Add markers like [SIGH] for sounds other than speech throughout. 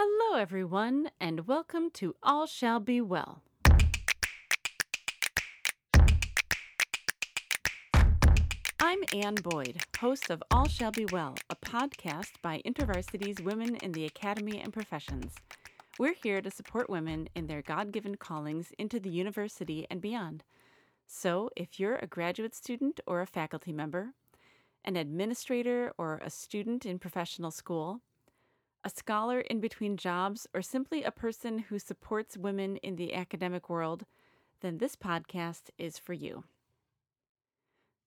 Hello, everyone, and welcome to All Shall Be Well. I'm Ann Boyd, host of All Shall Be Well, a podcast by InterVarsity's Women in the Academy and Professions. We're here to support women in their God given callings into the university and beyond. So, if you're a graduate student or a faculty member, an administrator or a student in professional school, a scholar in between jobs, or simply a person who supports women in the academic world, then this podcast is for you.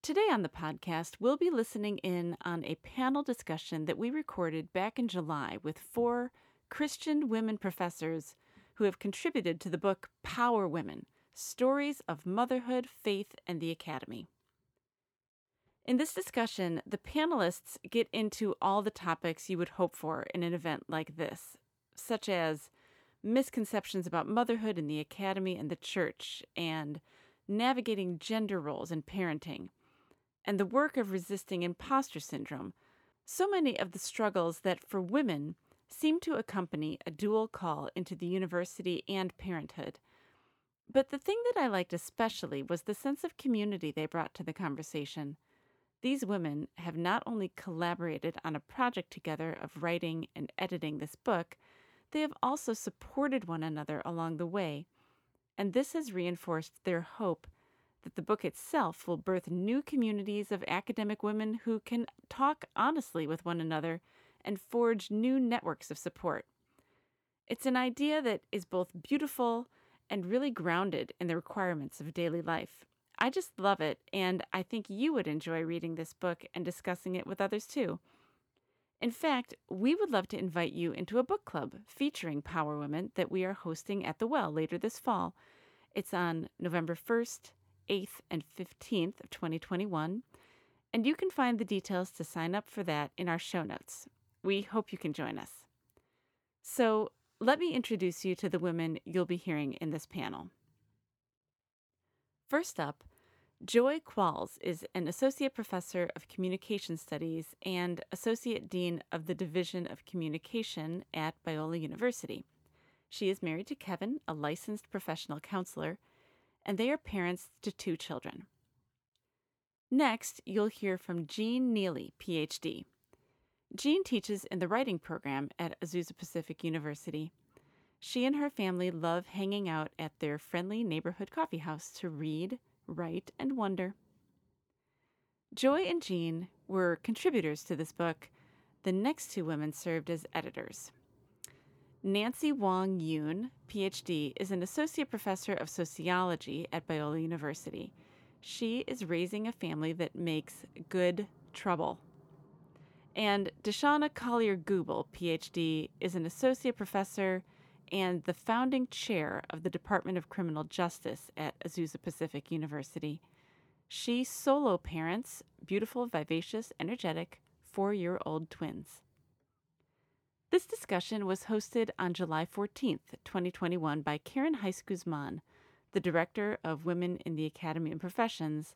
Today on the podcast, we'll be listening in on a panel discussion that we recorded back in July with four Christian women professors who have contributed to the book Power Women Stories of Motherhood, Faith, and the Academy. In this discussion, the panelists get into all the topics you would hope for in an event like this, such as misconceptions about motherhood in the academy and the church, and navigating gender roles in parenting, and the work of resisting imposter syndrome. So many of the struggles that for women seem to accompany a dual call into the university and parenthood. But the thing that I liked especially was the sense of community they brought to the conversation. These women have not only collaborated on a project together of writing and editing this book, they have also supported one another along the way. And this has reinforced their hope that the book itself will birth new communities of academic women who can talk honestly with one another and forge new networks of support. It's an idea that is both beautiful and really grounded in the requirements of daily life. I just love it, and I think you would enjoy reading this book and discussing it with others too. In fact, we would love to invite you into a book club featuring Power Women that we are hosting at the Well later this fall. It's on November 1st, 8th, and 15th of 2021, and you can find the details to sign up for that in our show notes. We hope you can join us. So, let me introduce you to the women you'll be hearing in this panel. First up, Joy Qualls is an Associate Professor of Communication Studies and Associate Dean of the Division of Communication at Biola University. She is married to Kevin, a licensed professional counselor, and they are parents to two children. Next, you'll hear from Jean Neely, PhD. Jean teaches in the writing program at Azusa Pacific University. She and her family love hanging out at their friendly neighborhood coffee house to read, write, and wonder. Joy and Jean were contributors to this book. The next two women served as editors. Nancy Wang Yuen, PhD, is an associate professor of sociology at Biola University. She is raising a family that makes good trouble. And Deshonna Collier Goubil, PhD, is an associate professor and the founding chair of the Department of Criminal Justice at Azusa Pacific University. She solo parents beautiful, vivacious, energetic four year old twins. This discussion was hosted on July 14th, 2021, by Karen Hice Guzman, the Director of Women in the Academy and Professions,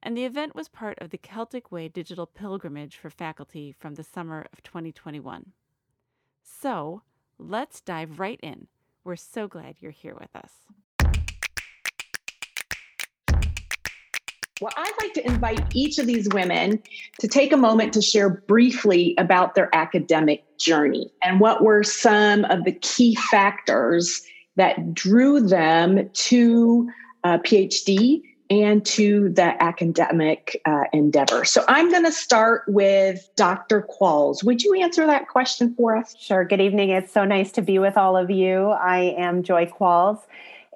and the event was part of the Celtic Way digital pilgrimage for faculty from the summer of 2021. So, let's dive right in. We're so glad you're here with us. Well, I'd like to invite each of these women to take a moment to share briefly about their academic journey and what were some of the key factors that drew them to uh, a PhD and to the academic uh, endeavor. So I'm going to start with Dr. Qualls. Would you answer that question for us? Sure. Good evening. It's so nice to be with all of you. I am Joy Qualls.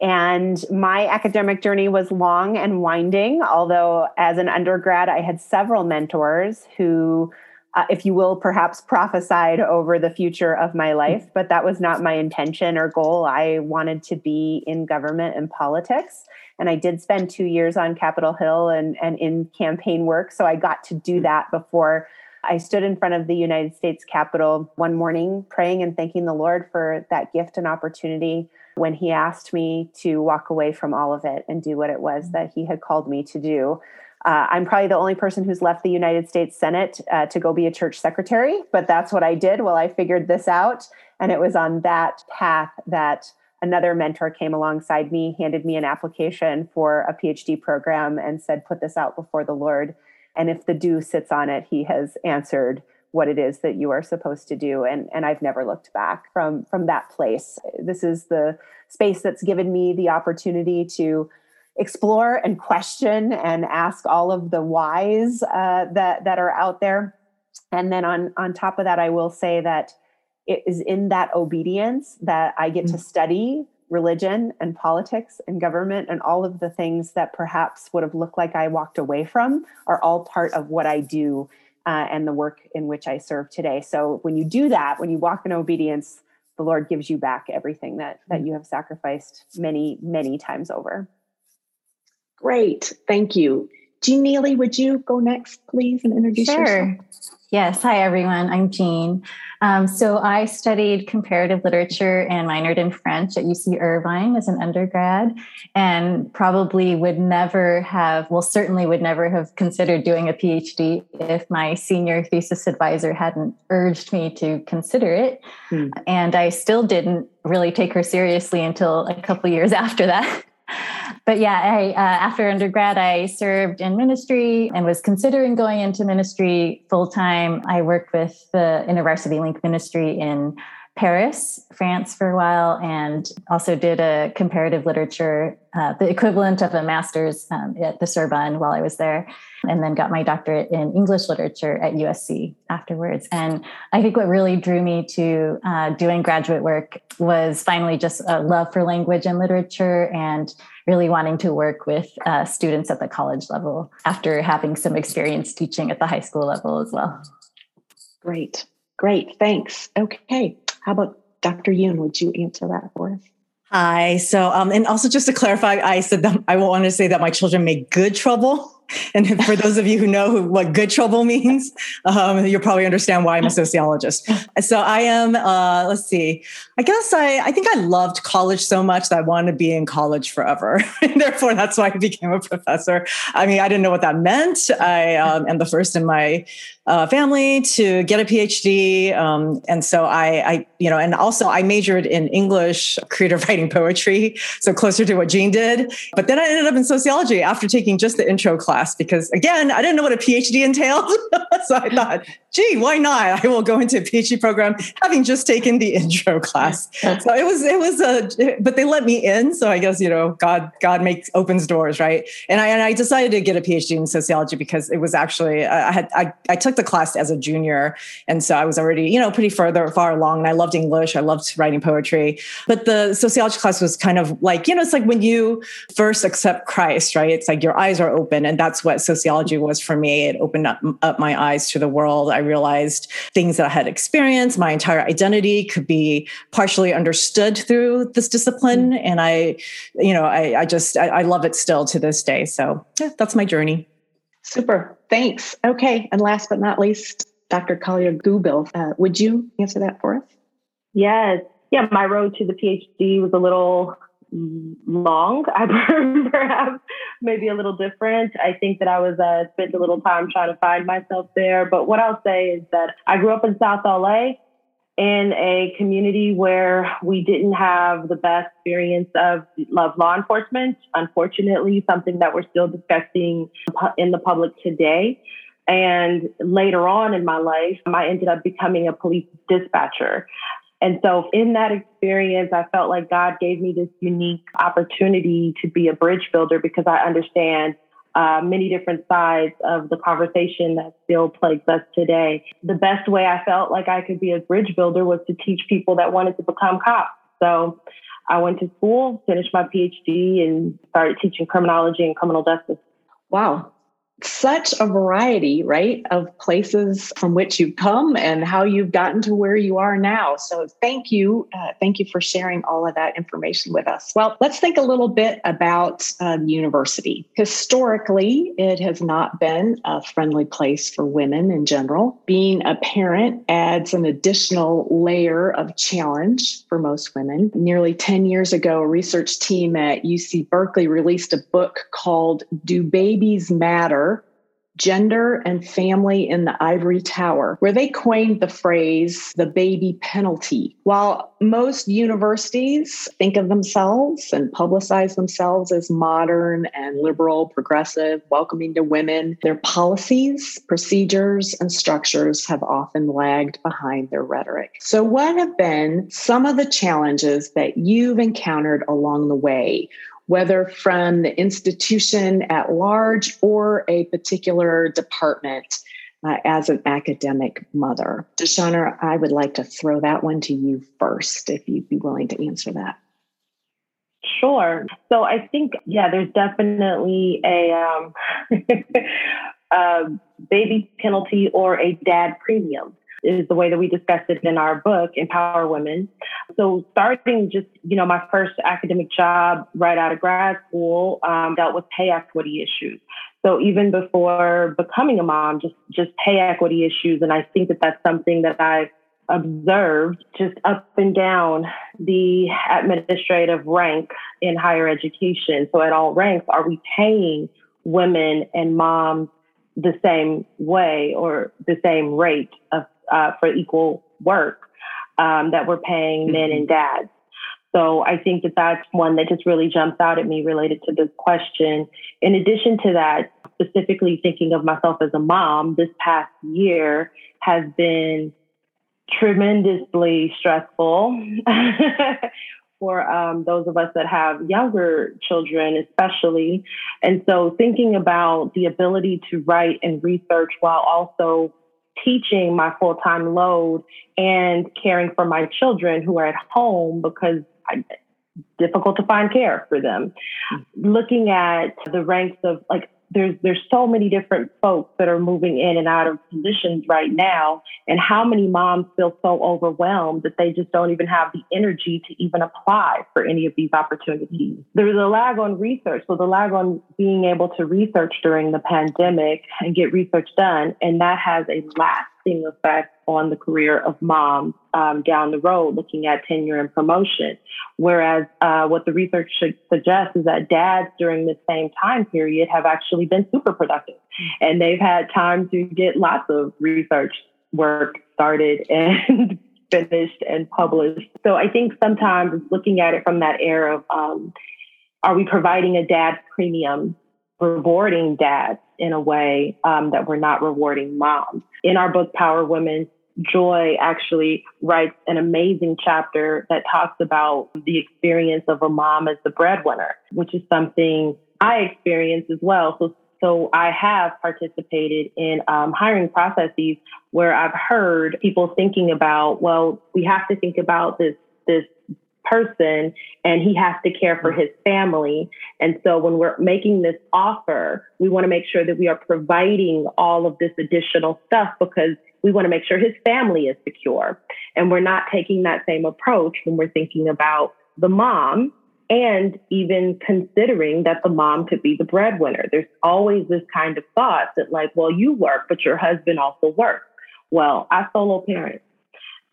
And my academic journey was long and winding, although as an undergrad, I had several mentors who, uh, if you will, perhaps prophesied over the future of my life. But that was not my intention or goal. I wanted to be in government and politics. And I did spend two years on Capitol Hill and, and in campaign work. So I got to do that before I stood in front of the United States Capitol one morning, praying and thanking the Lord for that gift and opportunity when he asked me to walk away from all of it and do what it was that he had called me to do. Uh, I'm probably the only person who's left the United States Senate uh, to go be a church secretary, but that's what I did while I figured this out. And it was on that path that another mentor came alongside me, handed me an application for a PhD program, and said, Put this out before the Lord. And if the dew sits on it, he has answered what it is that you are supposed to do. And and I've never looked back from from that place. This is the space that's given me the opportunity to explore and question and ask all of the whys uh, that that are out there. And then on on top of that I will say that it is in that obedience that I get mm-hmm. to mm. study religion and politics and government and all of the things that perhaps would have looked like I walked away from are all part of what I do uh, and the work in which I serve today. So when you do that, when you walk in obedience, the Lord gives you back everything that that mm. you have sacrificed many many times over. Great, thank you. Jean Neely, would you go next, please, and introduce sure. yourself? Yes. Hi, everyone. I'm Jean. Um, so I studied comparative literature and minored in French at UC Irvine as an undergrad, and probably would never have, well, certainly would never have considered doing a PhD if my senior thesis advisor hadn't urged me to consider it. Hmm. And I still didn't really take her seriously until a couple years [LAUGHS] after that but yeah, I, uh, after undergrad, I served in ministry and was considering going into ministry full time. I worked with the InterVarsity Link ministry in Paris, France for a while, and also did a comparative literature, uh, the equivalent of a master's um, at the Sorbonne while I was there, and then got my doctorate in English literature at USC afterwards. And I think what really drew me to uh, doing graduate work was finally just a love for language and literature and really wanting to work with uh, students at the college level after having some experience teaching at the high school level as well. Great. Great. Thanks. Okay. How about Dr. Yuen? Would you answer that for us? Hi. So, um, and also just to clarify, I said that I want to say that my children make good trouble. [LAUGHS] And for those of you who know who, what good trouble means, [LAUGHS] um, you'll probably understand why I'm a sociologist. So I am, uh, let's see, I guess I, I think I loved college so much that I wanted to be in college forever. [LAUGHS] therefore, that's why I became a professor. I mean, I didn't know what that meant. I um, am the first in my uh, family to get a PhD. Um, and so I, I, you know, and also I majored in English, creative [LAUGHS] writing poetry. So closer to what Jean did. But then I ended up in sociology after taking just the intro class because again, I didn't know what a PhD entailed. [LAUGHS] so I thought, gee, why not? I will go into a PhD program having just taken the intro class. [LAUGHS] So it was, it was a, but they let me in. So I guess, you know, God, God makes, opens doors, right? And I, and I decided to get a PhD in sociology because it was actually, I had, I, I took the class as a junior. And so I was already, you know, pretty further, far along. And I loved English. I loved writing poetry. But the sociology class was kind of like, you know, it's like when you first accept Christ, right? It's like your eyes are open. And that's what sociology was for me. It opened up, up my eyes to the world. I realized things that I had experienced, my entire identity could be partially understood through this discipline. Mm-hmm. And I, you know, I, I just, I, I, love it still to this day. So yeah, that's my journey. Super. Thanks. Okay. And last but not least, Dr. Collier Goubil, uh, would you answer that for us? Yes. Yeah, my road to the PhD was a little long. [LAUGHS] I perhaps maybe a little different. I think that I was uh, spent a little time trying to find myself there. But what I'll say is that I grew up in South LA in a community where we didn't have the best experience of love law enforcement. Unfortunately, something that we're still discussing in the public today. And later on in my life, I ended up becoming a police dispatcher. And so in that experience, I felt like God gave me this unique opportunity to be a bridge builder because I understand uh, many different sides of the conversation that still plagues us today. The best way I felt like I could be a bridge builder was to teach people that wanted to become cops. So I went to school, finished my PhD, and started teaching criminology and criminal justice. Wow such a variety, right, of places from which you've come and how you've gotten to where you are now. So, thank you. Uh, thank you for sharing all of that information with us. Well, let's think a little bit about uh, university. Historically, it has not been a friendly place for women in general. Being a parent adds an additional layer of challenge for most women. Nearly 10 years ago, a research team at UC Berkeley released a book called Do Babies Matter? Gender and Family in the Ivory Tower, where they coined the phrase the baby penalty. While most universities think of themselves and publicize themselves as modern and liberal, progressive, welcoming to women, their policies, procedures, and structures have often lagged behind their rhetoric. So, what have been some of the challenges that you've encountered along the way? Whether from the institution at large or a particular department uh, as an academic mother. Deshonna, I would like to throw that one to you first, if you'd be willing to answer that. Sure. So I think, yeah, there's definitely a, um, [LAUGHS] a baby penalty or a dad premium is the way that we discussed it in our book, Empower Women. So starting just, you know, my first academic job right out of grad school um, dealt with pay equity issues. So even before becoming a mom, just just pay equity issues, and I think that that's something that I've observed just up and down the administrative rank in higher education. So at all ranks, are we paying women and moms the same way or the same rate of uh, for equal work um, that we're paying men and dads. So I think that that's one that just really jumps out at me related to this question. In addition to that, specifically thinking of myself as a mom, this past year has been tremendously stressful [LAUGHS] for um, those of us that have younger children, especially. And so thinking about the ability to write and research while also teaching my full time load and caring for my children who are at home because I, difficult to find care for them. Mm-hmm. Looking at the ranks of like there's there's so many different folks that are moving in and out of positions right now. And how many moms feel so overwhelmed that they just don't even have the energy to even apply for any of these opportunities? There's a lag on research. So the lag on being able to research during the pandemic and get research done. And that has a lasting effect on the career of moms um, down the road, looking at tenure and promotion. Whereas uh, what the research should suggest is that dads during the same time period have actually been super productive and they've had time to get lots of research work started [LAUGHS] and finished and published. So I think sometimes looking at it from that air of um, are we providing a dad premium rewarding dads in a way um, that we're not rewarding moms. In our book, Power Women, Joy actually writes an amazing chapter that talks about the experience of a mom as the breadwinner, which is something I experienced as well. So, so I have participated in um, hiring processes where I've heard people thinking about, well, we have to think about this this person and he has to care for mm. his family. And so when we're making this offer, we want to make sure that we are providing all of this additional stuff because we want to make sure his family is secure. And we're not taking that same approach when we're thinking about the mom and even considering that the mom could be the breadwinner. There's always this kind of thought that, like, well, you work, but your husband also works. Well, I solo parent.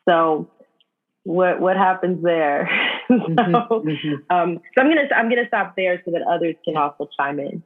So what what happens there? [LAUGHS] Mm-hmm, so, mm-hmm. Um, so I'm gonna I'm gonna stop there so that others can also chime in.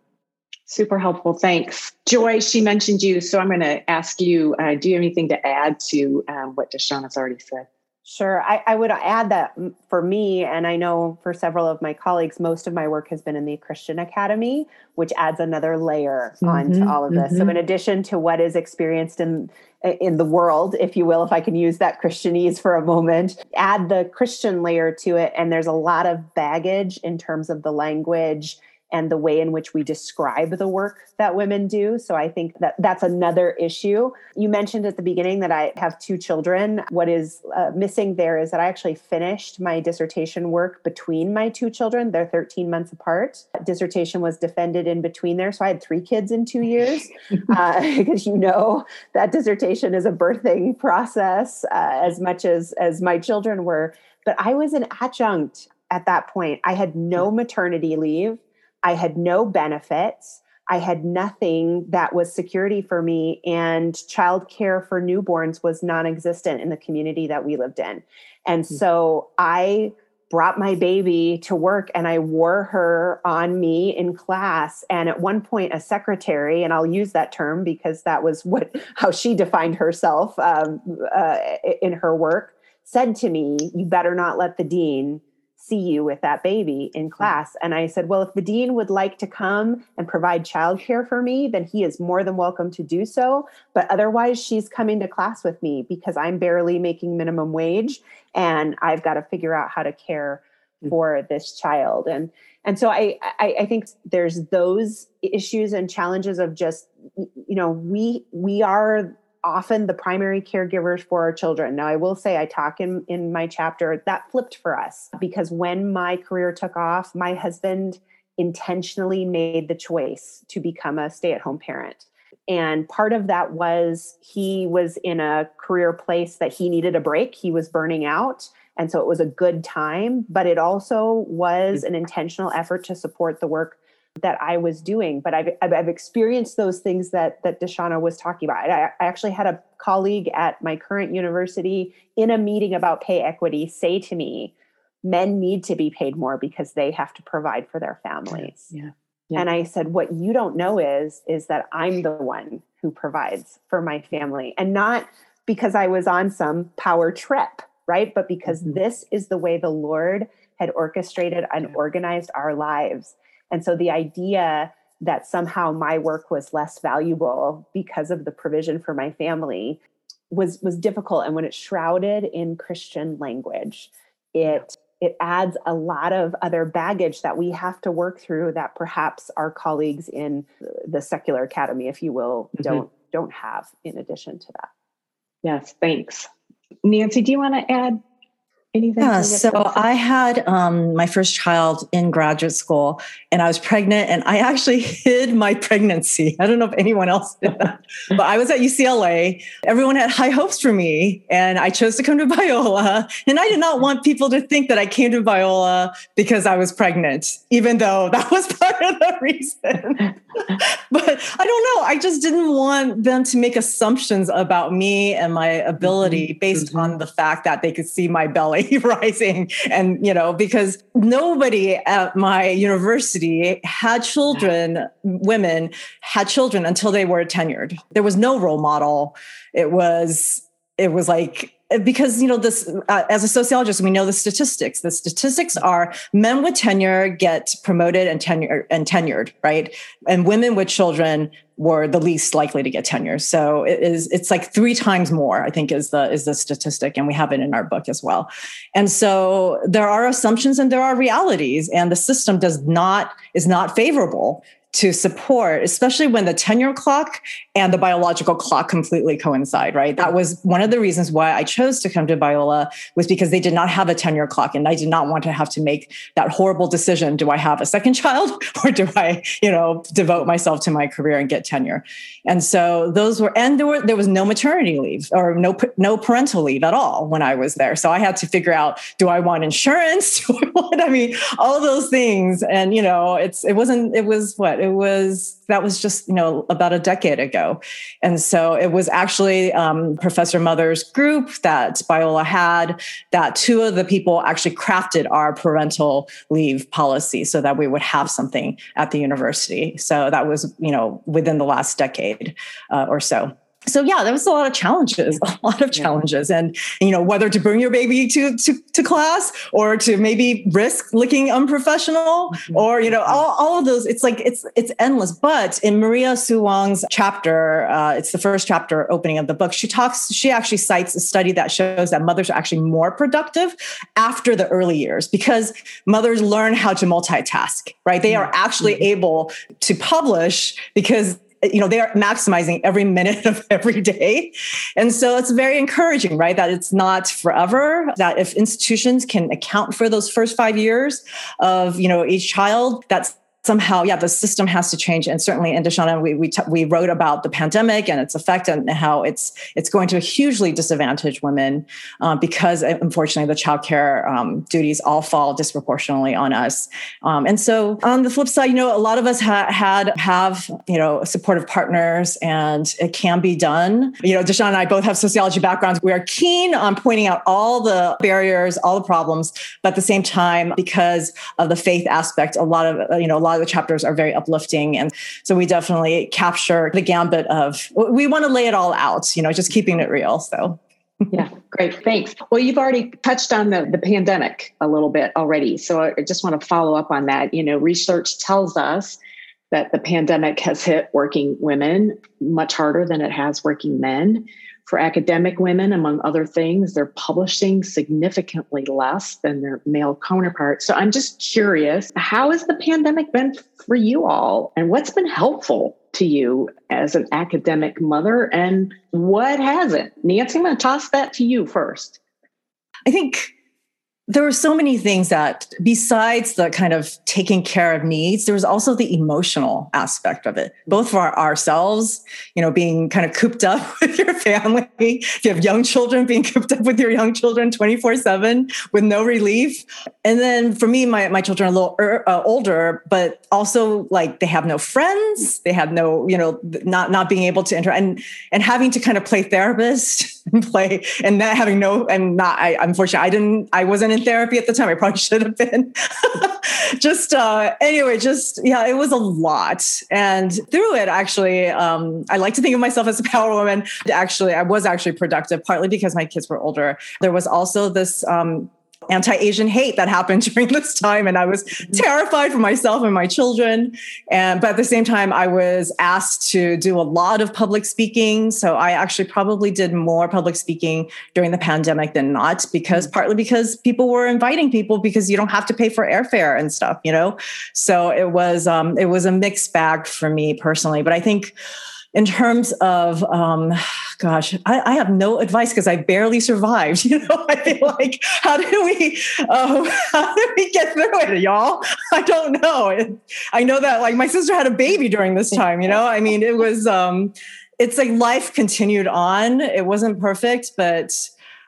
Super helpful. Thanks. Joy, she mentioned you. So I'm going to ask you uh, do you have anything to add to um, what Deshaun has already said? Sure. I, I, would add that for me, and I know for several of my colleagues, most of my work has been in the Christian Academy, which adds another layer mm-hmm, onto all of this. Mm-hmm. So, in addition to what is experienced in in the world, if you will, if I can use that Christianese for a moment, add the Christian layer to it, and there's a lot of baggage in terms of the language and the way in which we describe the work that women do. So I think that that's another issue. You mentioned at the beginning that I have two children. What is uh, missing there is that I actually finished my dissertation work between my two children. They're 13 months apart. Dissertation was defended in between there. So I had three kids in two years [LAUGHS] uh, [LAUGHS] because you know that dissertation is a birthing process uh, as much as as my children were. But I was an adjunct at that point. I had no maternity leave. I had no benefits. I had nothing that was security for me, and childcare for newborns was non existent in the community that we lived in. And hmm. so I brought my baby to work and I wore her on me in class. And at one point, a secretary, and I'll use that term because that was what [LAUGHS] how she defined herself um, uh, in her work, said to me, "You better not let the dean." See you with that baby in mm-hmm. class. And I said, Well, if the dean would like to come and provide childcare for me, then he is more than welcome to do so. But otherwise, she's coming to class with me because I'm barely making minimum wage and I've got to figure out how to care mm. for this child. And and so I, I, I think there's those issues and challenges of just you know we we are often the primary caregivers for our children. Now, I will say, I talk in, in my chapter that flipped for us because when my career took off, my husband intentionally made the choice to become a stay at home parent. And part of that was he was in a career place that he needed a break, he was burning out. And so it was a good time, but it also was an intentional effort to support the work that I was doing. But I've, I've experienced those things that that Deshonna was talking about. I, I actually had a colleague at my current university in a meeting about pay equity say to me, "Men need to be paid more because they have to provide for their families." Yeah. yeah. And I said, "What you don't know is is that I'm the one who provides for my family, and not because I was on some power trip." Right. But because mm-hmm. this is the way the Lord had orchestrated and yeah. organized our lives and so the idea that somehow my work was less valuable because of the provision for my family was was difficult. And when it's shrouded in christian language it it adds a lot of other baggage that we have to work through that perhaps our colleagues in the secular academy if you will mm-hmm. don't don't have in addition to that. Yes thanks. Nancy do you want to add anything? Yeah, so I had um, my first child in graduate school and I was pregnant and I actually [LAUGHS] hid my pregnancy. I don't know if anyone else did that, but I was at UCLA. Everyone had high hopes for me and I chose to come to [LAUGHS] Biola. And I did not want people to think that I came to Biola because I was pregnant, even though that was [LAUGHS] part of the reason. [LAUGHS] but I don't know. I just didn't want them to make assumptions about me and my ability mm-hmm. based mm-hmm. on the fact that they could see my belly [LAUGHS] rising. And, you know, because nobody at my university had children, women had children until they were tenured. There was no role model. It was, it was like because you know this uh, as a sociologist we know the statistics. The statistics are men with tenure get promoted and tenure and tenured right? And women with children were the least likely to get tenure. So it is it's like three times more i think is the is the statistic and we have it in our book as well. And so there are assumptions and there are realities and the system does not is not favorable to support, especially when the tenure clock and the biological clock completely coincide, right? That was one of the reasons why I chose to come to Biola was because they did not have a tenure clock and I did not want to have to make that horrible decision. Do I have a second [LAUGHS] child or do I, you know, devote myself to my career and get tenure? And so those were, and there were, there was no maternity leave or no, no parental leave at all when I was there. So I had to figure out, do I want insurance? [LAUGHS] Do I want, I mean, all those things. And, you know, it's, it wasn't, it was what, it was that was just you know about a decade ago. And so it was actually um, professor mother's group that biola had that two of the people actually crafted our parental leave policy so that we would have something at the university. So that was you know within the last decade uh, or so so yeah, there was a lot of challenges, [LAUGHS] a lot of challenges, and you know whether to bring your baby to to, to class or to maybe risk looking unprofessional, mm-hmm. or you know all, all of those. It's like it's it's endless. But in Maria Hsu Wang's chapter, uh, it's the first chapter opening of the book. She talks. She actually cites a study that shows that mothers are actually more productive after the early years because mothers learn how to multitask. Right, they are actually mm-hmm. able to publish because you know, they are maximizing every minute [LAUGHS] of every day. And so it's very encouraging, right? That it's not forever, that if institutions can account for those first five years of, you know, each child, that's somehow, yeah, the system has to change. And certainly in Deshonna, we we, t- we wrote about the pandemic and its effect and how it's it's going to hugely disadvantage women um, because uh, unfortunately the childcare um, duties all fall disproportionately on us. Um, and so on the flip side, you know, a lot of us ha- had have you know supportive partners, and it can be done. You know, Deshonna and I both have sociology backgrounds. We are keen on pointing out all the barriers, all the problems, but at the same time, because of the faith aspect, a lot of you know a lot lot of the chapters are very uplifting. And so we definitely capture the gambit of, we want to lay it all out, you know, just keeping it real. So. [LAUGHS] yeah, great. Thanks. Well, you've already touched on the, the pandemic a little bit already. So I just want to follow up on that. You know, research tells us that the pandemic has hit working women much harder than it has working men. For academic women, among other things, they're publishing significantly less than their male counterparts. So I'm just curious how has the pandemic been for you all? And what's been helpful to you as an academic mother? And what hasn't? Nancy, I'm going to toss that to you first. I think there were so many things that besides the kind of taking care of needs there was also the emotional aspect of it. Both for ourselves you know being kind of cooped up [LAUGHS] with your family. If you have young children being cooped up with your young children 24 7 with no relief. And then for me my, my children are a little er, uh, older but also like they have no friends. They have no you know not not being able to enter and and having to kind of play therapist [LAUGHS] and play and not having no and not i unfortunately i didn't i wasn't in therapy at the time. I probably [LAUGHS] should have been. [LAUGHS] just uh, anyway, just yeah, it was a lot. And through it, actually, um, I like to think of myself as a power woman. Actually, I was actually productive, partly because my kids were older. There was also this um, anti-asian hate that happened [LAUGHS] during this time and i was terrified for myself and my children. And but at the same time i was asked to do a lot of public speaking. So i actually probably did more public speaking during the pandemic than not because partly because people were inviting people because you don't have to pay for airfare and stuff you know? So it was um, it was a mixed bag for me personally. But i think in terms of um, gosh I, I, have no advice because i barely survived [LAUGHS] you know? I feel like how did we uh, [LAUGHS] how did we get through it y'all? I don't know. It, i know that like my sister had a baby during this time you know? I mean it was um, it's like life continued on. It wasn't perfect but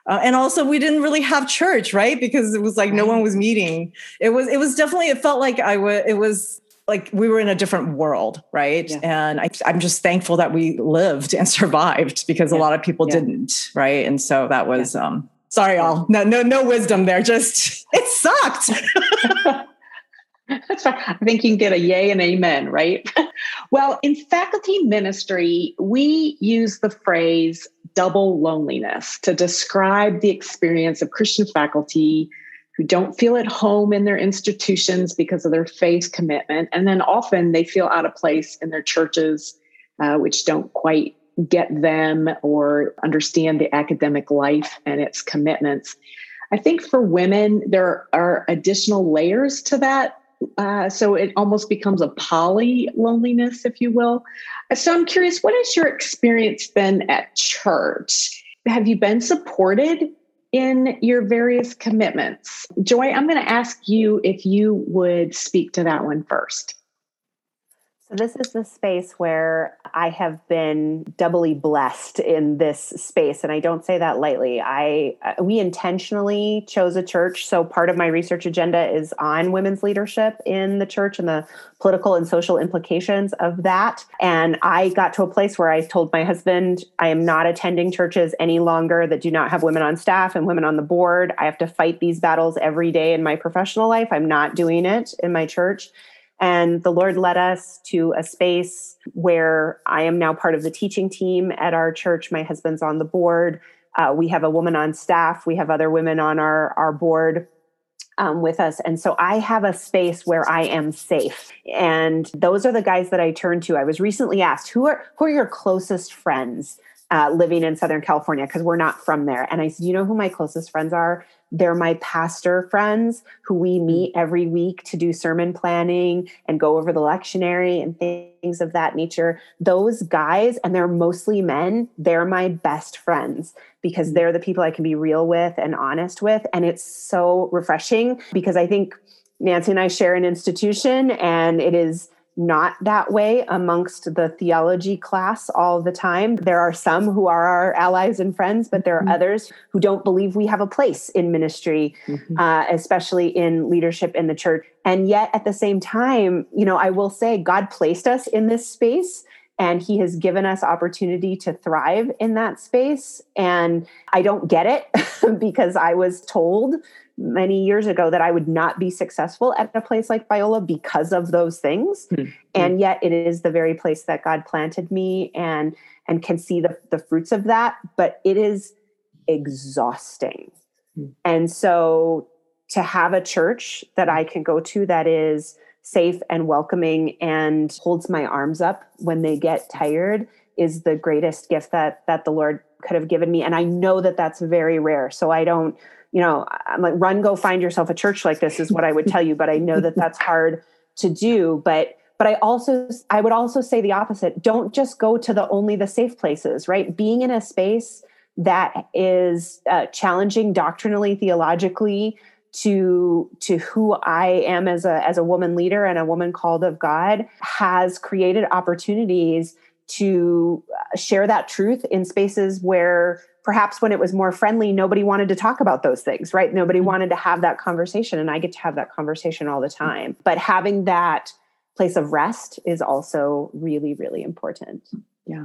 uh, and also we didn't really have church right? Because it was like no one was meeting. It was it was definitely it felt like i was it was like we were in a different world, right? Yeah. And I, am just thankful that we lived and [LAUGHS] survived because yeah. a lot of people yeah. didn't, right? And so that was um sorry all no no no wisdom there just [LAUGHS] it sucked That's fine. I think you can get a yay and amen, right? [LAUGHS] well, in faculty ministry, we use the phrase double loneliness to describe the experience of Christian faculty who don't feel at home in their institutions because of their faith commitment. And then often they feel out of place in their churches, uh, which don't quite get them or understand the academic life and its commitments. I think for women, there are additional layers to that. Uh, so it almost becomes a poly loneliness, if you will. So I'm curious, what has your experience been at church? Have you been supported in your various commitments. Joy, I'm going to ask you if you would speak to that one first. So, this is the space where I have been doubly blessed in this space. And I don't say that lightly. I, uh, we intentionally chose a church. So, part of my research agenda is on women's leadership in the church and the political and social implications of that. And I got to a place where I told my husband, I am not attending churches any longer that do not have women on staff and women on the board. I have to fight these battles every day in my professional life. I'm not doing it in my church. And the Lord led us to a space where I am now part of the teaching team at our church. My husband's on the board. Uh, we have a woman on staff. We have other women on our, our board um, with us. And so I have a space where I am safe. And those are the guys that I turn to. I was recently asked, who are, who are your closest friends? Uh, living in Southern California because we're not from there. And I said, you know who my closest friends are? They're my pastor friends who we mm. meet every week to do sermon planning and go over the lectionary and things of that nature. Those guys, and they're mostly men, they're my best friends because mm. they're the people I can be real with and honest with. And it's so refreshing because I think Nancy and I share an institution, and it is not that way amongst the theology class all the time. There are some who are our allies and friends, but there are mm-hmm. others who don't believe we have a place in ministry, mm-hmm. uh, especially in leadership in the church. And yet, at the same time, you know, I will say God placed us in this space and he has given us opportunity to thrive in that space and i don't get it [LAUGHS] because i was told many years ago that I would not be successful at a place like Biola because of those things. Mm-hmm. And yet it is the very place that God planted me and and can see the, the fruits of that. But it is exhausting. Mm-hmm. And so to have a church that I can go to that is safe and welcoming and holds my arms up when they get tired is the greatest gift that that the Lord could have given me and I know that that's very rare so I don't you know, I'm like, run, go find yourself a church like this is what I would tell you. But I know that that's hard to do. But but I also I would also say the opposite. Don't just go to the only the safe places, right? Being in a space that is uh, challenging doctrinally, theologically to to who I am as a as a woman leader and a woman called of God has created opportunities to uh, share that truth in spaces where perhaps when it was more friendly, nobody wanted to talk about those things, right? Nobody mm-hmm. wanted to have that conversation. And I get to have that conversation all the time. But having that place of rest is also really, really important. Yeah.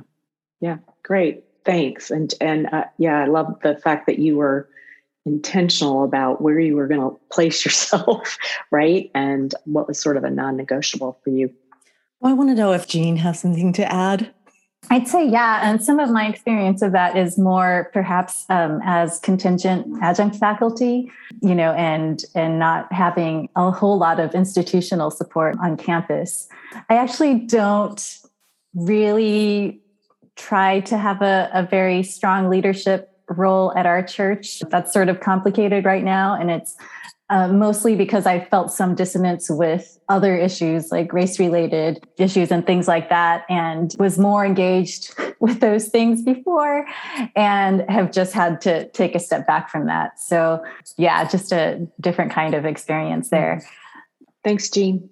Yeah. Great. Thanks. And, and uh, yeah, I love the fact that you were intentional about where you were going to place [LAUGHS] yourself, right? And what was sort of a non negotiable for you. Well, I want to know if Jean has something to add. I'd say, yeah. And some of my experience of that is more perhaps um, as contingent adjunct faculty, you know, and, and not having a whole lot of institutional support on campus. I actually don't really try to have a, a very strong leadership role at our church. That's sort of complicated right now. And it's uh, mostly because I felt some dissonance with other issues like race related issues and things like that, and was more engaged [LAUGHS] with those things before and have just had to take a step back from that. So, yeah, just a different kind of experience there. Thanks, Jean.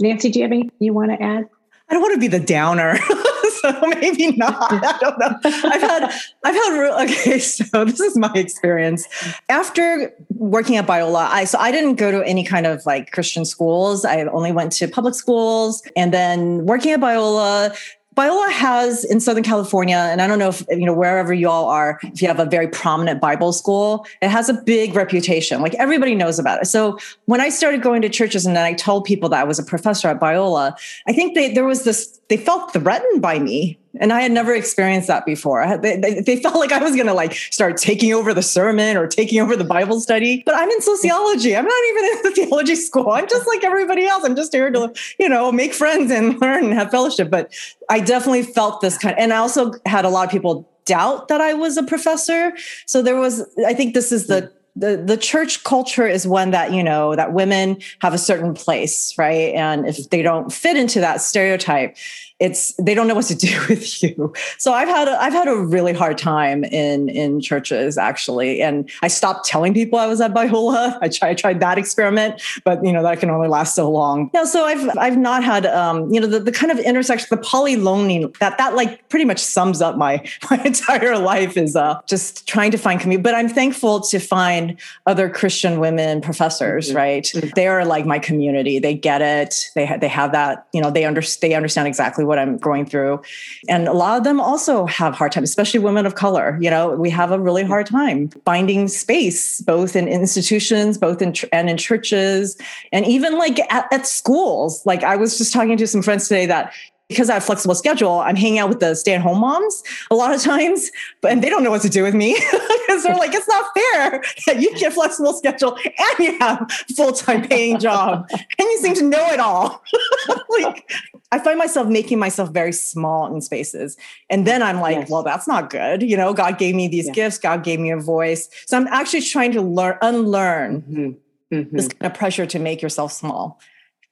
Nancy, do you have anything you want to add? I don't want to be the downer. [LAUGHS] [LAUGHS] so maybe not. I don't know. I've had, I've had, real, [LAUGHS] okay, so this is my experience. After working at Biola, I, so I didn't go to any kind of like Christian schools. I only went to public schools. And then working at Biola, Biola has in Southern California, and I don't know if, you know, wherever you all are, if you have a very prominent Bible school, it has a big reputation. Like everybody knows about it. So when I started going to churches and then I told people that I was a professor at Biola, I think they, there was this, they felt threatened by me and I had never experienced that before. Had, they, they, they, felt like I was going to like start taking over the sermon or taking over the Bible study. But I'm in sociology. I'm not even in the [LAUGHS] theology school. I'm just like everybody else. I'm just here to, you know, make friends and [LAUGHS] learn and have fellowship. But I definitely felt this kind. And I also had a lot of people doubt that I was a professor. So there was, I think this is the hmm. the the church culture is one that you know that women have a certain place right and if they don't fit into that stereotype it's they don't know what to do [LAUGHS] with you. So I've had a, I've had a really hard time in in churches actually, and I stopped telling people I was at Biola. [LAUGHS] I tried I tried that experiment, but you know that can only last so long. Yeah, so I've I've not had um, you know the, the kind of intersection, the polyloning that that like pretty much sums up my [LAUGHS] my entire life is uh, just trying to find community. But I'm thankful to find other Christian women professors. Mm-hmm. Right, mm-hmm. they are like my community. They get it. They ha- they have that. You know, they under- they understand exactly what I'm going through. And a lot of them also have hard time, especially women of color. You know, we have a really hard time finding space, both in institutions, both in and in churches, and even like at, at schools. Like I was just talking to some friends today that because I have flexible schedule, I'm hanging out with the stay-at-home moms a lot of times, but and they don't know what to do with me [LAUGHS] because they're like, it's not fair that you get flexible schedule and you have full-time paying job, and you seem to know it all. [LAUGHS] like, I find myself making myself very small in spaces, and then I'm like, yes. well, that's not good. You know, God gave me these yeah. gifts. God gave me a voice, so I'm actually trying to learn, unlearn mm-hmm. Mm-hmm. this kind of pressure to make yourself small,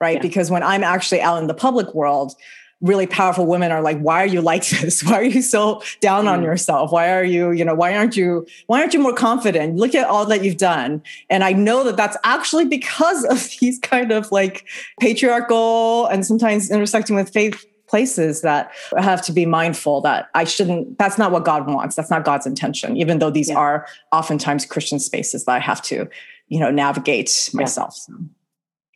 right? Yeah. Because when I'm actually out in the public world really powerful women are like why are you like [LAUGHS] this why are you so down mm. on yourself why are you you know why aren't you why aren't you more confident look at all that you've done and i know that that's actually because of [LAUGHS] these kind of like patriarchal and sometimes intersecting with faith places that I have to be mindful that I shouldn't, that's not what God wants. That's not God's intention, even though these yeah. are oftentimes Christian spaces that I have to, you know, navigate myself. Yeah.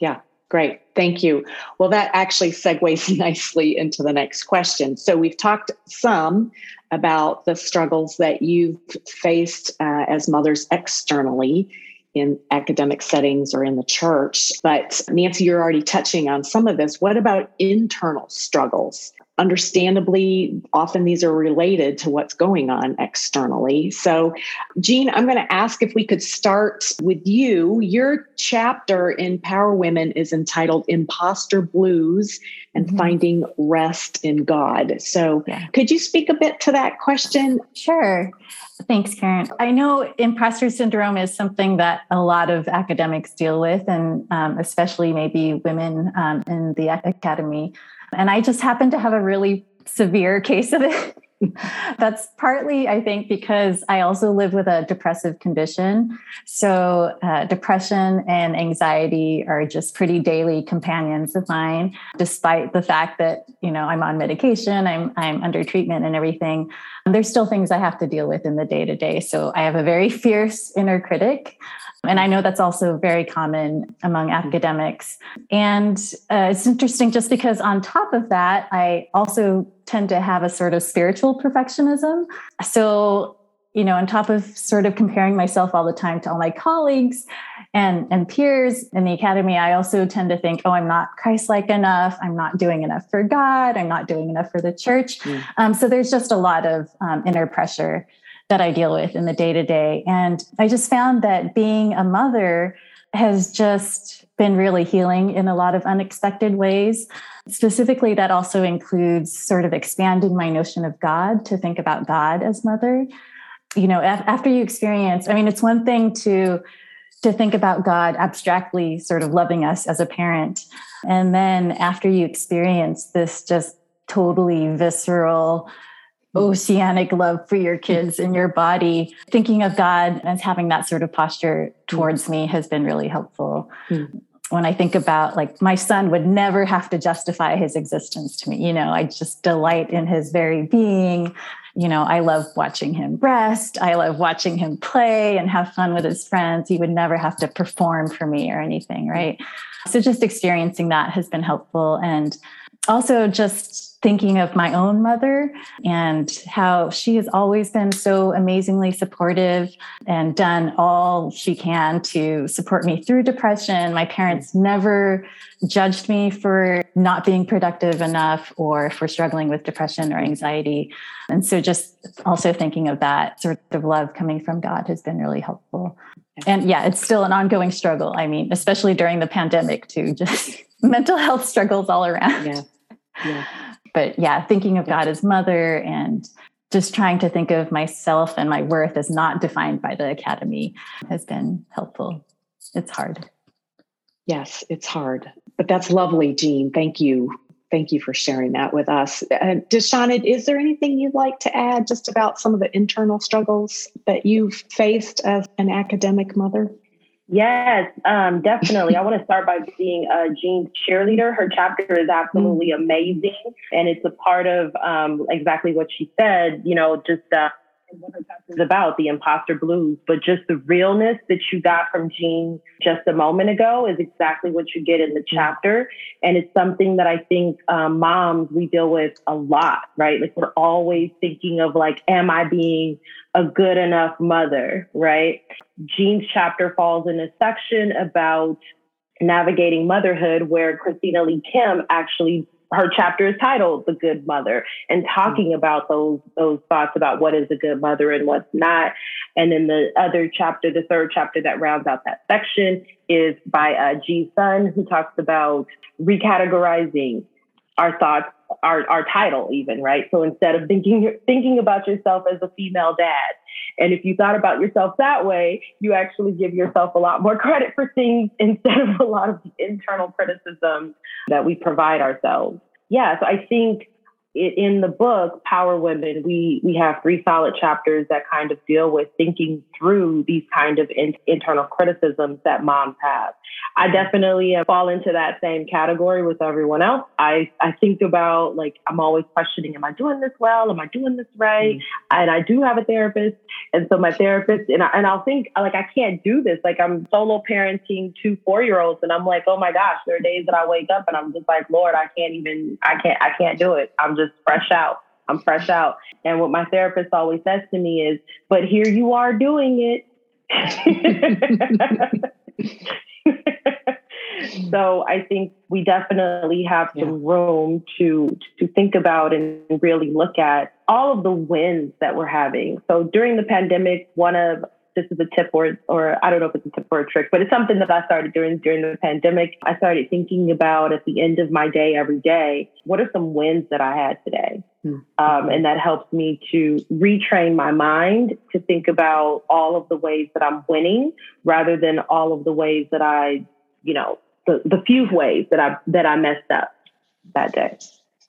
yeah. Great. Thank you. Well, that actually segues [LAUGHS] nicely into the next question. So, we've talked some about the struggles that you've faced uh, as mothers externally in academic settings or in the church. But Nancy, you're already touching on some of this. What about internal struggles? Understandably, often these are related to what's going on externally. So, Jean, I'm going to ask if we could start with you. Your chapter in Power Women is entitled Imposter Blues and mm-hmm. Finding Rest in God. So, yeah. could you speak a bit to that question? Sure. Thanks, Karen. I know imposter syndrome is something that a lot of academics deal with, and um, especially maybe women um, in the academy. And I just happen to have a really severe case of it. [LAUGHS] That's partly, I think, because I also live with a depressive condition. So, uh, depression and anxiety are just pretty daily companions of mine, despite the fact that, you know, I'm on medication, I'm, I'm under treatment and everything. there's still things I have to deal with in the day to day. So, I have a very fierce inner critic. And I know that's also very common among academics. And uh, it's interesting just because, on top of that, I also tend to have a sort of spiritual perfectionism. So, you know, on top of sort of comparing myself all the time to all my colleagues and, and peers in the academy, I also tend to think, oh, I'm not Christ like enough. I'm not doing enough for God. I'm not doing enough for the church. Mm. Um, so there's just a lot of um, inner pressure that I deal with in the day to day. And I just found that being a mother has just been really healing in a lot of unexpected ways. Specifically, that also includes sort of expanding my notion of God to think about God as mother. You know, after you experience, I mean, it's one thing to to think about God abstractly, sort of loving us as a parent. And then after you experience this just totally visceral, oceanic love for your kids and your body. Thinking of God as having that sort of posture towards me has been really helpful. Mm-hmm. When I think about like my son would never have to justify his existence to me, you know, I just delight in his very being. You know, I love watching him rest. I love watching him play and have fun with his friends. He would never have to perform for me or anything, right? So just experiencing that has been helpful. And also just thinking of my own mother and how she has always been so amazingly supportive and done all she can to support me through depression. My parents never judged me for not being productive enough or for struggling with depression or anxiety. And so just also thinking of that sort of love coming from God has been really helpful. And yeah, it's still an ongoing struggle. I mean, especially during the pandemic, too, [LAUGHS] just mental health struggles all around. Yeah. Yeah but yeah, thinking of God as mother and just trying to think of myself and my worth as not defined by the academy has been helpful. It's hard. Yes, it's hard, but that's lovely, Jean. Thank you. Thank you for sharing that with us. Uh, Deshonna, is there anything you'd like to add just about some of the internal struggles that you've faced as an academic mother? Yes, um, definitely. I want to start by being uh, Jean's cheerleader. Her chapter is absolutely mm. amazing, and it's a part of um, exactly what she said. You know, just uh, what her chapter is about, the imposter blues, but just the realness that you got from Jean just a moment ago is exactly what you get in the chapter, and it's something that I think um, moms we deal with a lot, right? Like we're always thinking of like, am I being a good enough mother, right? Jean's chapter falls in a section about navigating motherhood where Christina Lee Kim actually her chapter is titled The Good Mother and talking mm-hmm. about those those thoughts about what is a good mother and what's not. And then the other chapter, the third chapter that rounds out that section is by uh, G Sun, who talks about recategorizing our thoughts, our, our title even, right? So instead of thinking thinking about yourself as a female dad, and if you thought about yourself that way, you actually give yourself a lot more [LAUGHS] credit for things instead of a lot of the internal criticism that we provide ourselves. yeah, so I think in the book power women we we have three solid chapters that kind of deal with thinking through these kind of in, internal criticisms that moms have. I definitely fall into that same category with everyone else. I i think about like i'm always questioning am i doing this well? Am i doing this right? Mm-hmm. and i do have a therapist and so my therapist and, I, and i'll think like i can't do this. Like i'm solo parenting two four year olds and i'm like oh my gosh there are days that i wake up and i'm just like lord i can't even i can't i can't do it. I'm just fresh out. I'm fresh out. And what my therapist always says to me is, but here you are doing it. [LAUGHS] so I think we definitely have some yeah. room to to think about and really look at all of the wins that we're having. So during the pandemic, one of this is a tip or or I don't know if it's a tip or a trick, but it's something that I started doing during the pandemic. I started thinking about at the end of my day every day, what are some wins that I had today? Hmm. Um, and that helps me to retrain my mind to think about all of the ways that I'm winning rather than all of the ways that I, you know, the, the few ways that I that I messed up that day.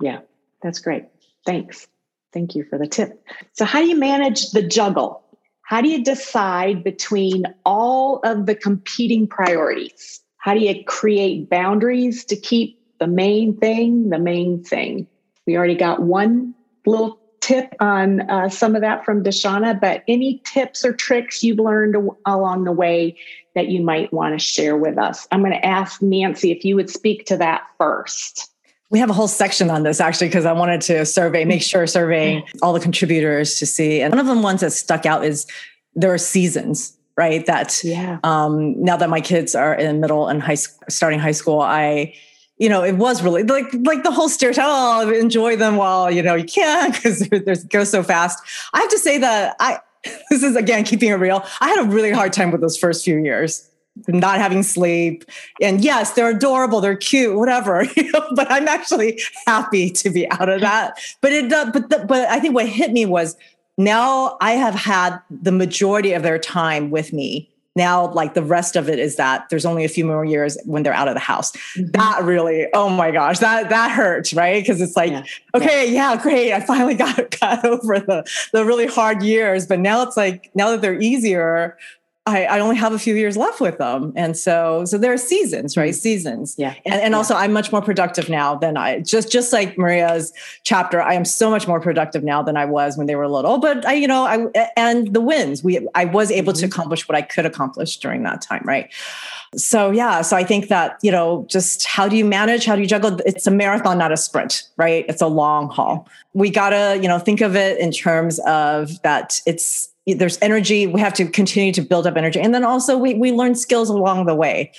Yeah, that's great. Thanks. Thank you for the tip. So, how do you manage the juggle? How do you decide between all of the competing priorities? How do you create boundaries to keep the main thing the main thing? We already got one little tip on uh, some of that from Deshonna, but any tips or tricks you've learned along the way that you might want to share with us? I'm going to ask Nancy if you would speak to that first. We have a whole section on this actually because I wanted to survey, make sure surveying all the contributors to see. And one of the ones that stuck out is there are seasons, right? That yeah. um, now that my kids are in middle and high, starting high school, I you know, it was really like like the whole stereotype. Oh, enjoy them while you know you can [LAUGHS] because they go so fast. I have to say that I [LAUGHS] this is again keeping it real. I had a really hard time with those first few years not having sleep. And yes, they're adorable, they're cute, whatever. [LAUGHS] You know, but I'm actually happy to be out of that. But it does. But the, but I think what hit me was now I have had the majority of their time with me. Now, like the rest of it is that there's only a few more years when they're out of the house. Mm-hmm. That really, oh my gosh, that that hurts, right? Because it's like, yeah. okay, yeah. yeah, great, I finally [LAUGHS] got got over the the really hard years, but now it's like now that they're easier, I, I, only have a few years left with them. And so, so there are seasons, right? Mm-hmm. Seasons. Yeah. And, and yeah. also I'm much more productive now than I just, just like Maria's chapter. I am so much more productive now than I was when they were little, but I, you know, I, and the wins, we, I was able mm-hmm. to accomplish what I could accomplish during that time. Right. So yeah. So I think that, you know, just how do you manage? How do you juggle? It's a marathon, not a sprint, right? It's a long haul. We gotta, you know, think of it in terms of that it's, there's energy we have to continue to build up energy and then also we, we learn skills along the way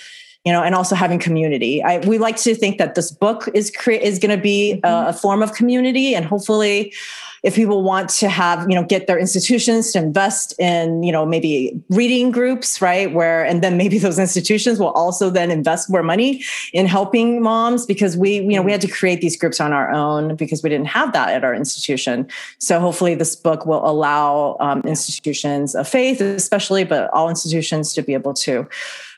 you know and also having community I, we like to think that this book is cre- is going to be mm-hmm. a, a, form of community and hopefully if people want to have you know get their institutions to invest in you know maybe reading groups right where and then maybe [LAUGHS] those institutions will also then invest more money in helping moms because we you know we had to create these groups on our own because we didn't have that at our institution. So hopefully this book will allow um, institutions of faith especially but all institutions to be able to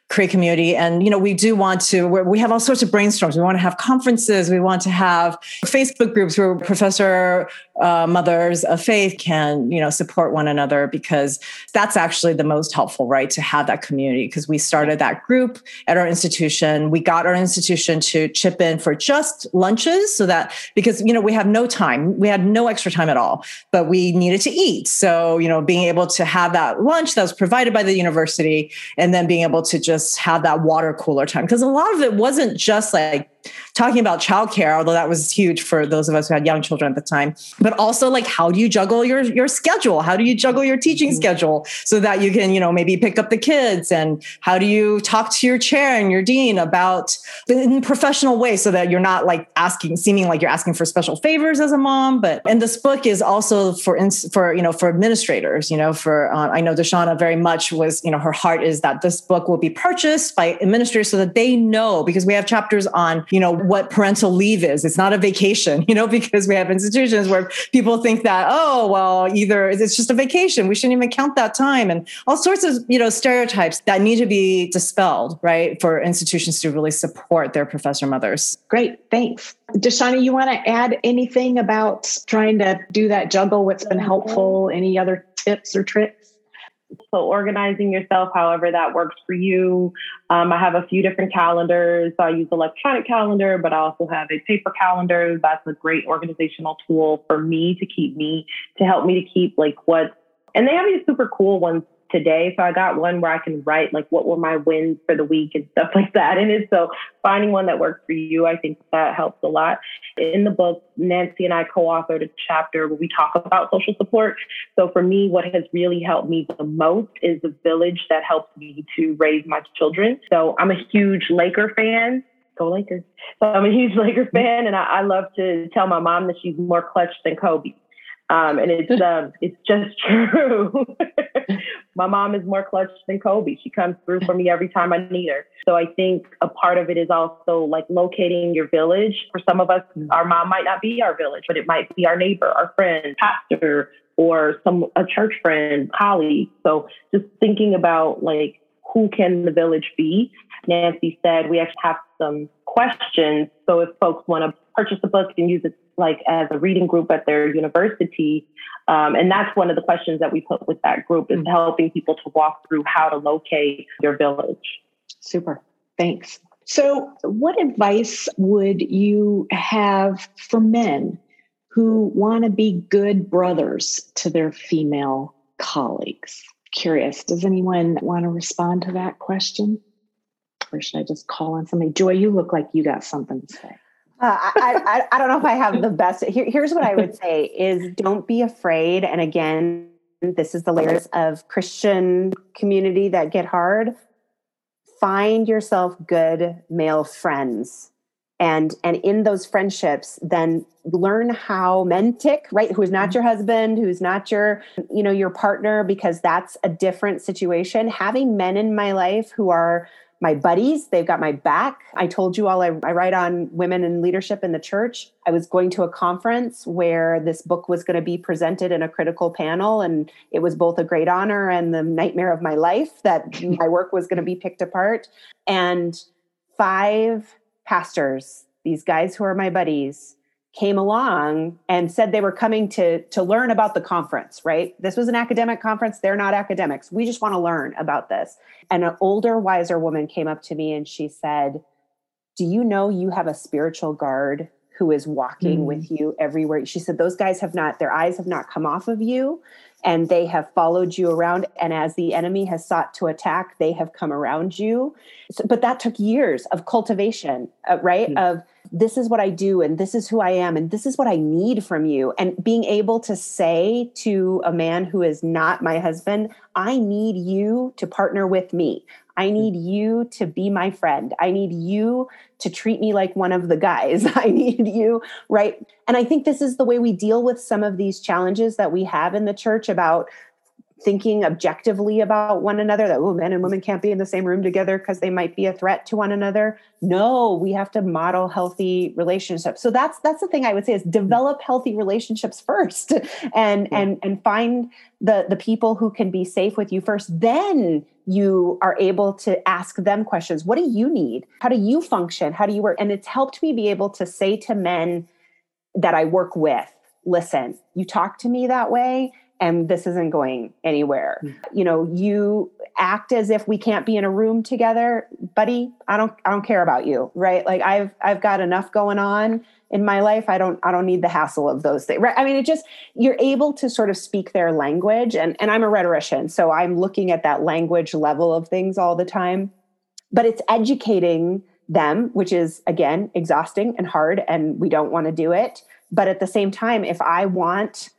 create community. And, you know, we do want to, we have all sorts of brainstorms. We want to have conferences. We want to have Facebook groups where professor uh, mothers of faith can, you know, support one another because that's actually the most helpful, right? To have that community because we started that group at our institution. We got our institution to chip in for just lunches so that because, you know, we have no time, we had no extra time at all, but we needed to eat. So, you know, being able to have that lunch that was provided by the university and then being able to just just have that water cooler time. Because a lot of it wasn't just like talking about childcare, although that was huge for those of us who had young children at the time, but also like how do you juggle your your schedule? How do you juggle your teaching mm-hmm. schedule so that you can, you know, maybe pick up the kids and how do you talk to your chair and your dean about in professional way so that you're not like asking seeming like you're asking for special favors as a mom, but and this book is also for ins- for you know for administrators, you know, for uh, I know Deshonna very much was, you know, her heart is that this book will be purchased by administrators so that they know because we have chapters on you know, what parental leave is. It's not a vacation, [LAUGHS] you know, because we have institutions where people think that, oh, well, either it's just a vacation. We shouldn't even count that time and all sorts of, you know, stereotypes that need to be dispelled, right? For institutions to really support their professor mothers. Great. Thanks. Deshonna, you want to add anything about trying to do that juggle? What's been helpful? Any other tips or tricks? So, organizing yourself however that works for you. Um, I have a few different calendars. So I use electronic calendar, but I also have a paper calendar. That's a great organizational tool for me to keep me, to help me to keep like what, and they have these super cool ones today. So I got one where I can write like what were my wins for the week and stuff like that in it. So finding one that works for you, I think that helps a lot. In the book, Nancy and I co-authored a chapter where we talk about social support. So for me, what has really helped me the most is the village that helps me to raise my children. So I'm a huge Laker fan. Go Lakers. So I'm a huge Laker mm-hmm. fan and I, I love to tell my mom that she's more clutch than Kobe. Um, and it's [LAUGHS] um, it's just [LAUGHS] true. My mom is more clutch than Kobe. She comes through for me every time I need her. So I think a part of it is also like locating your village. For some of us, our mom might not be our village, but it might be our neighbor, our friend, pastor, or some a church friend, colleague. So just thinking about like who can the village be? Nancy said we actually have some questions. So if folks want to purchase a book and use it like as a reading group at their university. Um, and that's one of the questions that we put with that group is mm-hmm. helping people to walk through how to locate your village. Super. Thanks. So, what advice would you have for men who want to be good brothers to their female colleagues? Curious, does anyone want to respond to that question? Or should I just call on somebody? Joy, you look like you got something to say. Uh, I, I, I don't know if I have the best. Here, here's what I would [LAUGHS] say: is don't be afraid. And again, this is the layers of Christian community that get hard. Find yourself good male friends, and and in those friendships, then learn how men tick. Right, who is not your husband, who's not your you know your partner, because that's a different situation. Having men in my life who are my buddies. They've got my back. I told you all I, I, write on women in leadership in the church. I was going to a conference where this book was going to be presented in a critical panel, and it was both a great honor and the nightmare of my life that [LAUGHS] my work was going to be picked apart. And five pastors, these guys who are my buddies, came along and said they were coming to to learn about the conference right? This was an academic conference. They're not academics. We just want to learn about this. And an older wiser woman came up to me and she said do you know you have a spiritual guard who is walking mm. with you everywhere? She said those guys have not their eyes have not come off of you and they have followed you around. And as the enemy has sought to attack they have come around you. So, but that took years of cultivation uh, right? Mm. of this is what I do and this is who I am and this is what I need from you. And being able to say to a man who is not my husband, I need you to partner with me. I hmm. need you to be my friend. I need you to treat me like one of the guys. [LAUGHS] I need you, right? And I think this is the way we deal with some of these challenges that we have in the church about thinking objectively about one another that oh men and women can't be in the same room together because they might be a threat to one another. No we have to model healthy relationships. So that's that's the thing i would say is develop healthy relationships first [LAUGHS] and yeah. and and find the the people who can be safe with you first. Then you are able to ask them questions. What do you need? How do you function? How do you work? And it's helped me be able to say to men that i work with listen you talk to me that way and this isn't going anywhere. Mm. You know, you act as if we can't be in a room together, buddy. I don't I don't care about you, right? Like I've I've got enough going on in my life. I don't I don't need the hassle of those things. Right? I mean, it just you're able to sort of speak their language and and I'm a rhetorician, so I'm looking at that language level of things all the time. But it's educating them, which is again exhausting and hard and we don't want to do it. But at the same time, if I want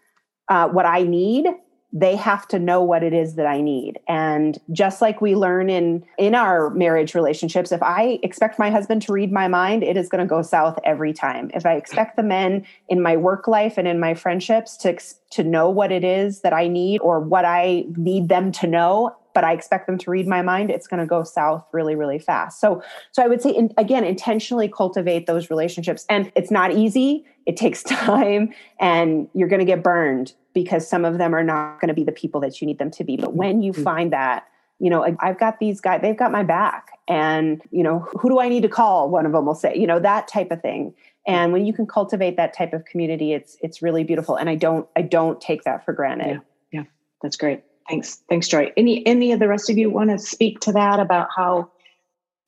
uh, what I need, they have to know what it is that I need. And just like we learn in in our marriage relationships, if I expect my husband to read my mind, it is going to go south every time. If I expect the men in my work life and in my friendships to to know what it is that I need or what I need them to know, but I expect them to read my mind, it's going to go south really, really fast. So, so I would say, in, again, intentionally cultivate those relationships. And it's not easy. It takes [LAUGHS] time and you're going to get burned because some of them are not going to be the people that you need them to be. But when you mm-hmm. find that, you know, I've got these guys, they've got my back. And, you know, who do I need to call? One of them will say, you know, that type of thing. And when you can cultivate that type of community, it's it's really beautiful. And I don't I don't take that for granted. Yeah, yeah. that's great. Thanks. Thanks, Joy. Any any of the rest of you want to speak to that about how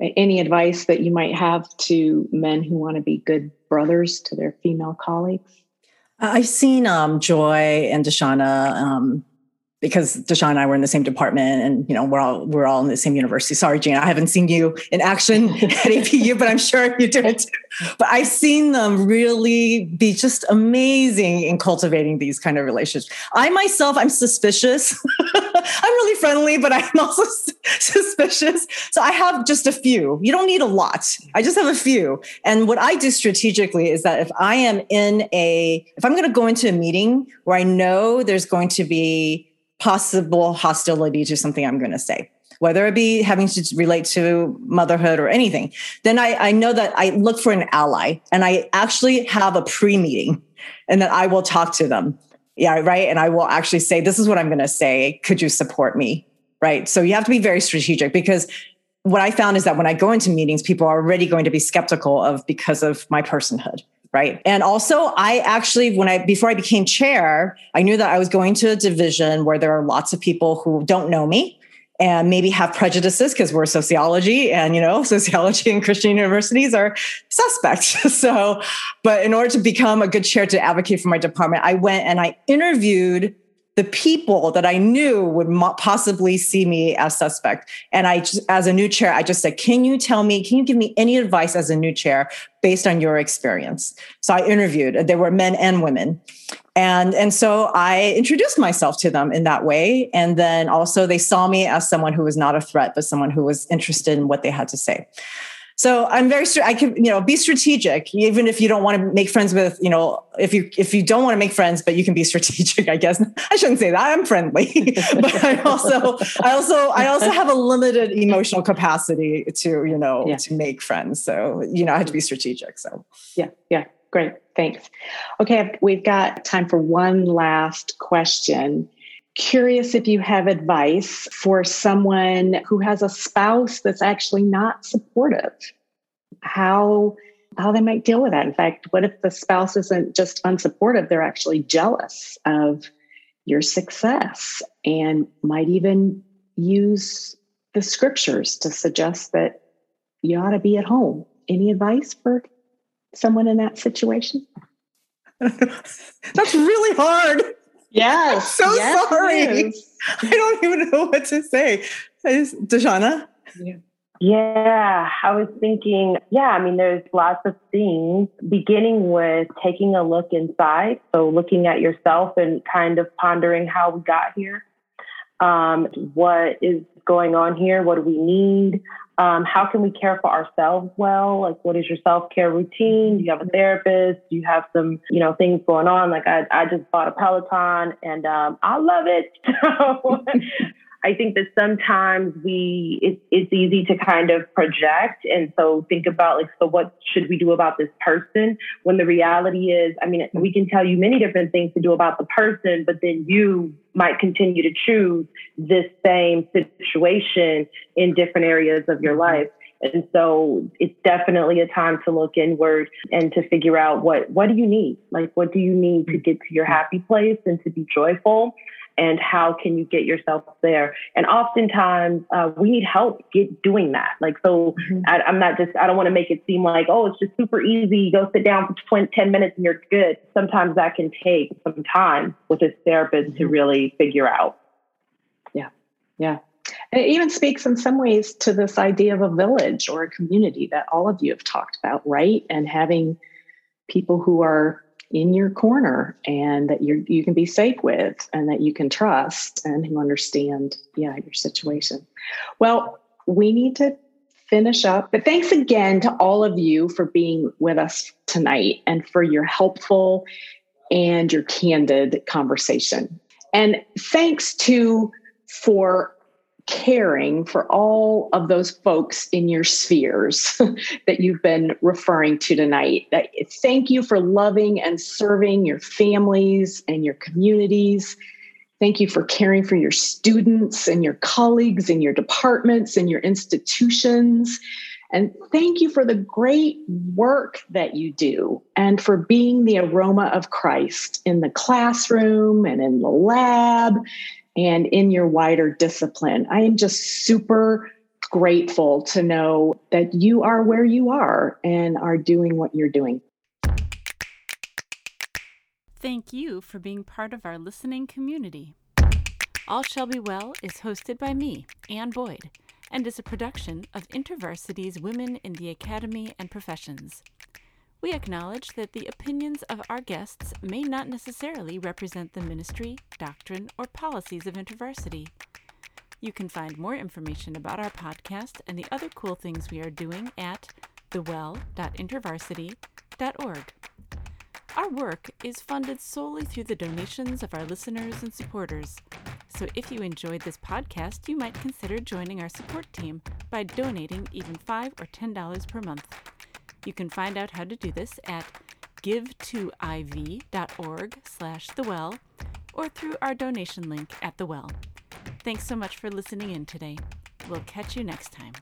any advice that you might have to men who want to be good brothers to their female colleagues? I've seen um, Joy and Deshonna um, because Deshaun and I were in the same department and you know we're all we're all in the same university. Sorry, Jane, I haven't seen you in action [LAUGHS] at APU, but I'm sure you do it too. But I've seen them really be just amazing in cultivating these kind of relationships. I myself, I'm suspicious. [LAUGHS] I'm really friendly, but I'm also [LAUGHS] suspicious. So I have just a few. You don't need a lot. I just have a few. And what I do strategically is that if I am in a if I'm going to go into a meeting where I know there's going to be possible hostility to something I'm going to say, whether it be having to relate to motherhood or anything, then I, I know that I look for an ally and I actually have a pre meeting and then I will talk to them. Yeah, right. And I will actually say, this is what I'm going to say. Could you support me? Right. So you have to be very strategic because what I found is that when I go into meetings, people are already going to be skeptical of because of my personhood right? And also i actually when i before i became chair i knew that i was going to a division where there are lots of people who don't know me and maybe have prejudices because we're sociology and you know [LAUGHS] sociology and christian universities are suspect. [LAUGHS] So but in order to become a good chair to advocate for my department i went and i interviewed the people that I knew would possibly see me as suspect. And I just, as a new chair, I just said, can you tell me, can you give me any advice as a new chair based on your experience? So I interviewed, there were men and women. And, and so I introduced myself to them in that way. And then also they saw me as someone who was not a threat, but someone who was interested in what they had to say. So I'm very, I can, you know, be strategic, even if you don't want to make friends with, you know, if you, if you don't want to make friends, but you can be [LAUGHS] strategic, I guess. I shouldn't say that. I'm friendly, [LAUGHS] but I also, I also, I also have a limited emotional capacity to, you know, yeah. to make friends. So, you know, I have to be strategic. So, yeah, yeah. Great. Thanks. Okay. We've got time for one last question curious if you have advice for someone who has a spouse that's actually not supportive how how they might deal with that. In fact what if the spouse isn't just unsupportive they're actually jealous of your success and might even use the scriptures to suggest that you ought to be at home. Any advice for someone in that situation? [LAUGHS] That's really hard Yes. so yes, sorry. [LAUGHS] I don't even know what to say. Deshonna? Yeah. Yeah, I was thinking, yeah, I mean, there's lots of things, beginning with taking a look inside. So, looking at yourself and kind of pondering how we got here. Um, what is going on here? What do we need? Um, how can we care for ourselves well? Like, what is your self care routine? Do you have a therapist? Do you have some, you know, things going on? Like, I, I just bought a Peloton and um, I love it. [LAUGHS] So [LAUGHS] I think that sometimes we it, it's easy to kind of project and so think about like so what should we do about this person when the reality is I mean we can tell you many different things to do about the person but then you might continue to choose this same situation in different areas of your mm-hmm. life. And so it's definitely a time to look inward and to figure out what what do you need? Like what do you need to mm-hmm. get to your happy place and to be joyful and how can you get yourself there? And oftentimes uh, we need help get doing that. Like so mm-hmm. I, am not just i don't want to make it seem like oh it's just super easy go sit down for 20, 10 minutes and you're good. Sometimes that can take some time with a therapist mm-hmm. to really figure out. Yeah. Yeah. It even speaks in some ways to this idea of a village or a community that all of you have talked about right? And having people who are in your corner and that you you can be safe with and that you can trust and who understand yeah your situation. Well we need to finish up but thanks again to all of you for being with us tonight and for your helpful and your candid conversation. And thanks to for caring for all of those folks in your spheres [LAUGHS] that you've been referring to tonight. Thank you for loving and serving your families and your communities. Thank you for caring for your students and your colleagues and your departments and your institutions. And thank you for the great work that you do and for being the aroma of Christ in the classroom and in the lab and in your wider discipline. I am just super grateful to know that you are where you are and are doing what you're doing. Thank you for being part of our listening community. All Shall Be Well is hosted by me, Anne Boyd, and is a production of InterVarsity's Women in the Academy and Professions. We acknowledge that the opinions of our guests may not necessarily represent the ministry, doctrine, or policies of InterVarsity. You can find more information about our podcast and the other cool things we are doing at thewell.intervarsity.org. Our work is funded solely through the donations of our listeners and supporters. So if you enjoyed this podcast, you might consider joining our support team by donating even 5 or $10 per month. You can find out how to do this at give2iv.org slash the well or through our donation link at the well. Thanks so much for listening in today. We'll catch you next time.